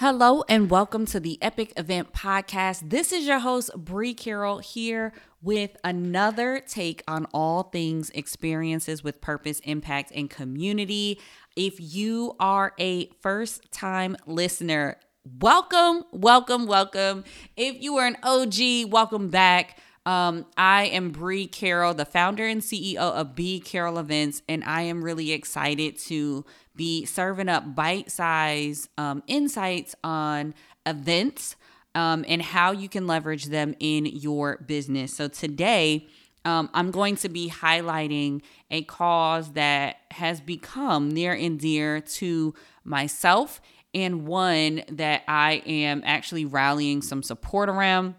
Hello and welcome to the Epic Event Podcast. This is your host, Bree Carroll, here with another take on all things experiences with purpose, impact, and community. If you are a first time listener, welcome, welcome, welcome. If you are an OG, welcome back. Um, I am Bree Carroll, the founder and CEO of B Carroll Events, and I am really excited to be serving up bite size um, insights on events um, and how you can leverage them in your business. So today, um, I'm going to be highlighting a cause that has become near and dear to myself and one that I am actually rallying some support around.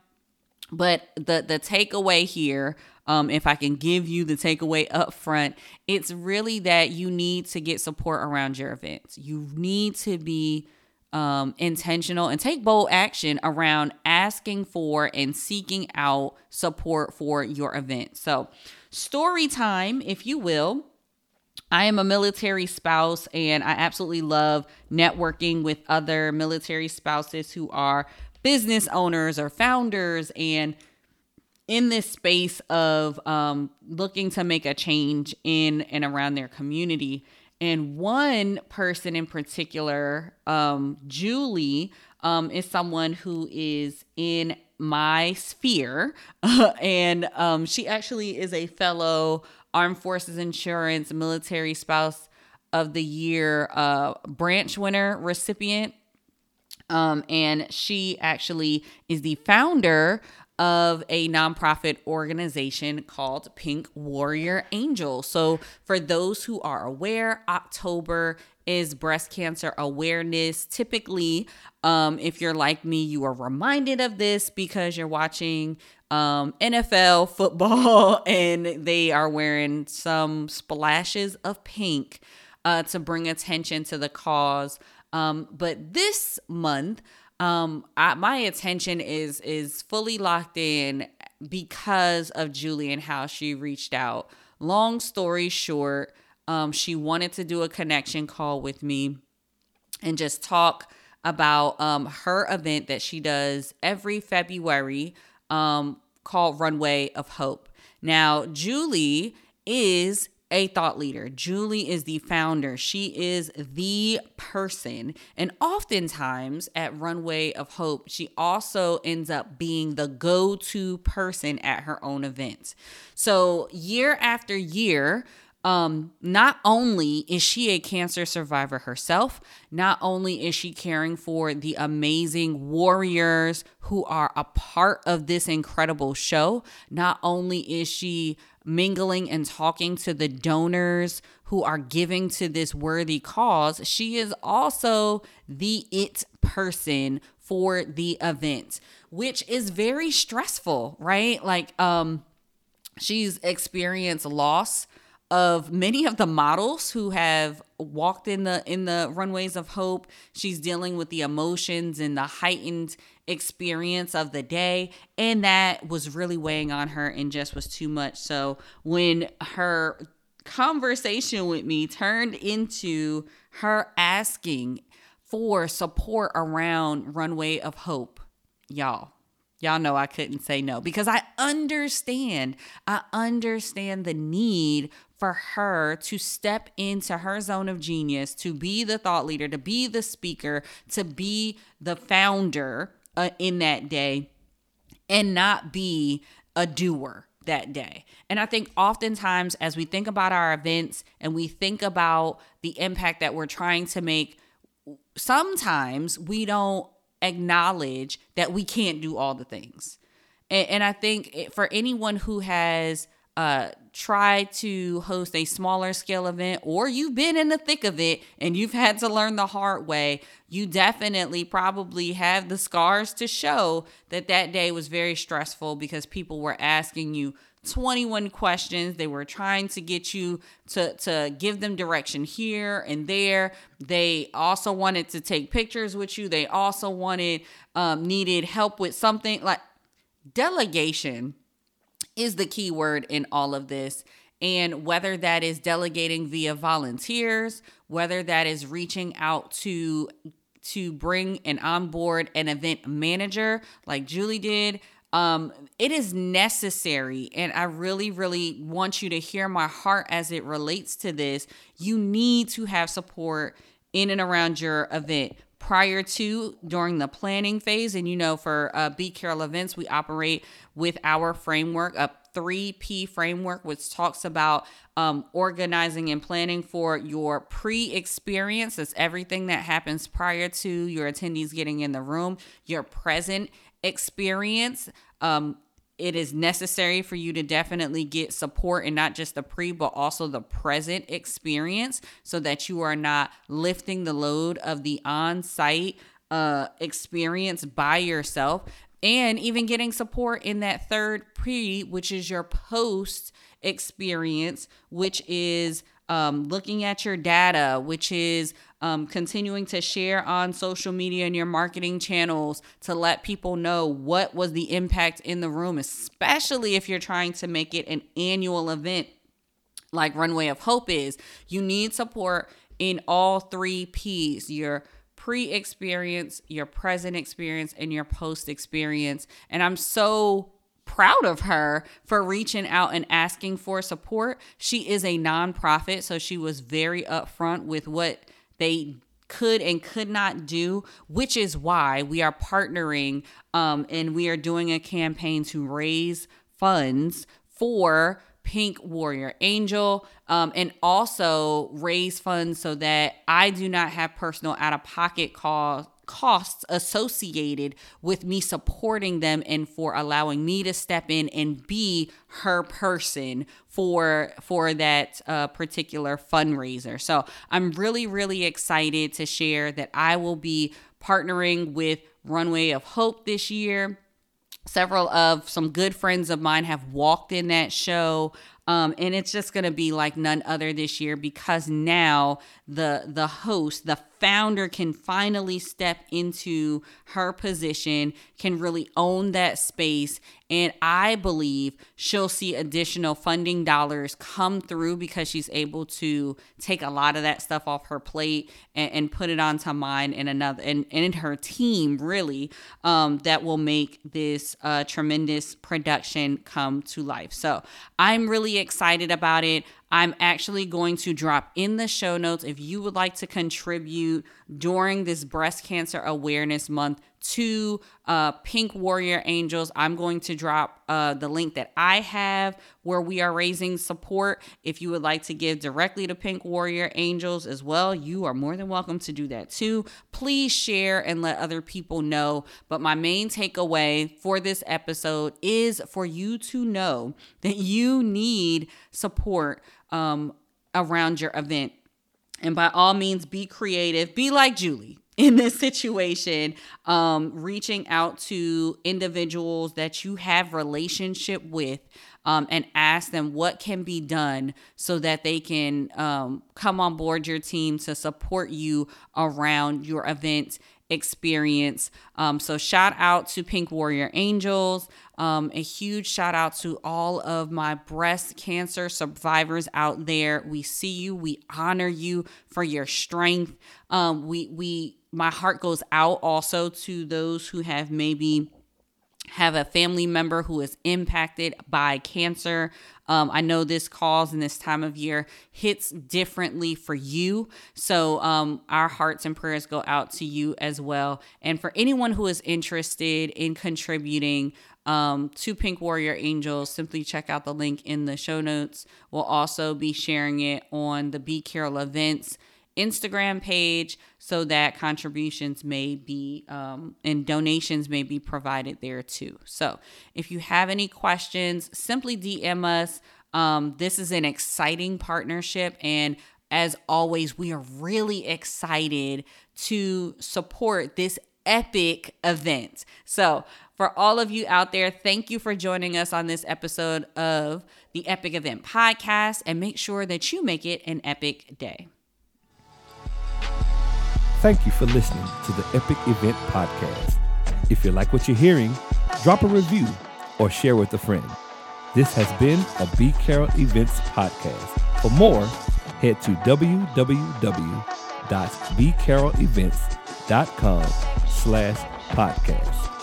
But the the takeaway here um, if I can give you the takeaway up front, it's really that you need to get support around your events. You need to be um, intentional and take bold action around asking for and seeking out support for your event. So, story time, if you will. I am a military spouse and I absolutely love networking with other military spouses who are business owners or founders and in this space of um, looking to make a change in and around their community. And one person in particular, um, Julie, um, is someone who is in my sphere. and um, she actually is a fellow Armed Forces Insurance Military Spouse of the Year uh, branch winner recipient. Um, and she actually is the founder of a nonprofit organization called Pink Warrior Angel. So, for those who are aware, October is breast cancer awareness. Typically, um, if you're like me, you are reminded of this because you're watching um, NFL football and they are wearing some splashes of pink uh, to bring attention to the cause. Um, but this month, um I, my attention is is fully locked in because of Julie and how she reached out. Long story short, um she wanted to do a connection call with me and just talk about um her event that she does every February um called Runway of Hope. Now, Julie is a thought leader. Julie is the founder. She is the person. And oftentimes at Runway of Hope, she also ends up being the go to person at her own events. So, year after year, um, not only is she a cancer survivor herself, not only is she caring for the amazing warriors who are a part of this incredible show, not only is she mingling and talking to the donors who are giving to this worthy cause, she is also the it person for the event, which is very stressful, right? Like, um, she's experienced loss of many of the models who have walked in the in the runways of hope. She's dealing with the emotions and the heightened experience of the day and that was really weighing on her and just was too much. So when her conversation with me turned into her asking for support around runway of hope y'all Y'all know I couldn't say no because I understand. I understand the need for her to step into her zone of genius, to be the thought leader, to be the speaker, to be the founder uh, in that day, and not be a doer that day. And I think oftentimes, as we think about our events and we think about the impact that we're trying to make, sometimes we don't acknowledge that we can't do all the things. And, and I think for anyone who has uh, try to host a smaller scale event or you've been in the thick of it and you've had to learn the hard way, you definitely probably have the scars to show that that day was very stressful because people were asking you 21 questions. They were trying to get you to, to give them direction here and there. They also wanted to take pictures with you. They also wanted, um, needed help with something like delegation is the key word in all of this. And whether that is delegating via volunteers, whether that is reaching out to to bring and onboard an event manager like Julie did, um, it is necessary. And I really, really want you to hear my heart as it relates to this. You need to have support in and around your event prior to during the planning phase. And you know for uh, B Carroll events we operate with our framework a 3p framework which talks about um, organizing and planning for your pre-experience. That's everything that happens prior to your attendees getting in the room your present experience um, it is necessary for you to definitely get support and not just the pre but also the present experience so that you are not lifting the load of the on-site uh experience by yourself and even getting support in that third pre which is your post experience which is um, looking at your data, which is um, continuing to share on social media and your marketing channels to let people know what was the impact in the room, especially if you're trying to make it an annual event like Runway of Hope is. You need support in all three P's your pre experience, your present experience, and your post experience. And I'm so proud of her for reaching out and asking for support. She is a nonprofit, so she was very upfront with what they could and could not do, which is why we are partnering um, and we are doing a campaign to raise funds for Pink Warrior Angel um, and also raise funds so that I do not have personal out of pocket costs costs associated with me supporting them and for allowing me to step in and be her person for for that uh, particular fundraiser. So I'm really really excited to share that I will be partnering with Runway of Hope this year. Several of some good friends of mine have walked in that show. Um, and it's just going to be like none other this year because now the the host, the founder can finally step into her position, can really own that space. And I believe she'll see additional funding dollars come through because she's able to take a lot of that stuff off her plate and, and put it onto mine and another and, and in her team, really, um, that will make this uh, tremendous production come to life. So I'm really excited about it. I'm actually going to drop in the show notes if you would like to contribute during this breast cancer awareness month to uh, Pink Warrior Angels. I'm going to drop uh, the link that I have where we are raising support. If you would like to give directly to Pink Warrior Angels as well, you are more than welcome to do that too. Please share and let other people know. But my main takeaway for this episode is for you to know that you need support um, around your event. And by all means, be creative, be like Julie in this situation um, reaching out to individuals that you have relationship with um, and ask them what can be done so that they can um, come on board your team to support you around your event experience. Um, so, shout out to Pink Warrior Angels. Um, a huge shout out to all of my breast cancer survivors out there. We see you. We honor you for your strength. Um, we we my heart goes out also to those who have maybe have a family member who is impacted by cancer. Um, I know this cause in this time of year hits differently for you. So, um, our hearts and prayers go out to you as well. And for anyone who is interested in contributing um, to Pink Warrior Angels, simply check out the link in the show notes. We'll also be sharing it on the B Carroll events Instagram page so that contributions may be um, and donations may be provided there too. So if you have any questions, simply DM us. Um, this is an exciting partnership, and as always, we are really excited to support this epic event. So, for all of you out there, thank you for joining us on this episode of the Epic Event Podcast and make sure that you make it an epic day. Thank you for listening to the Epic Event Podcast. If you like what you're hearing, drop a review or share with a friend. This has been a B Carroll Events Podcast. For more, head to www.bcarrollevents.com slash podcast.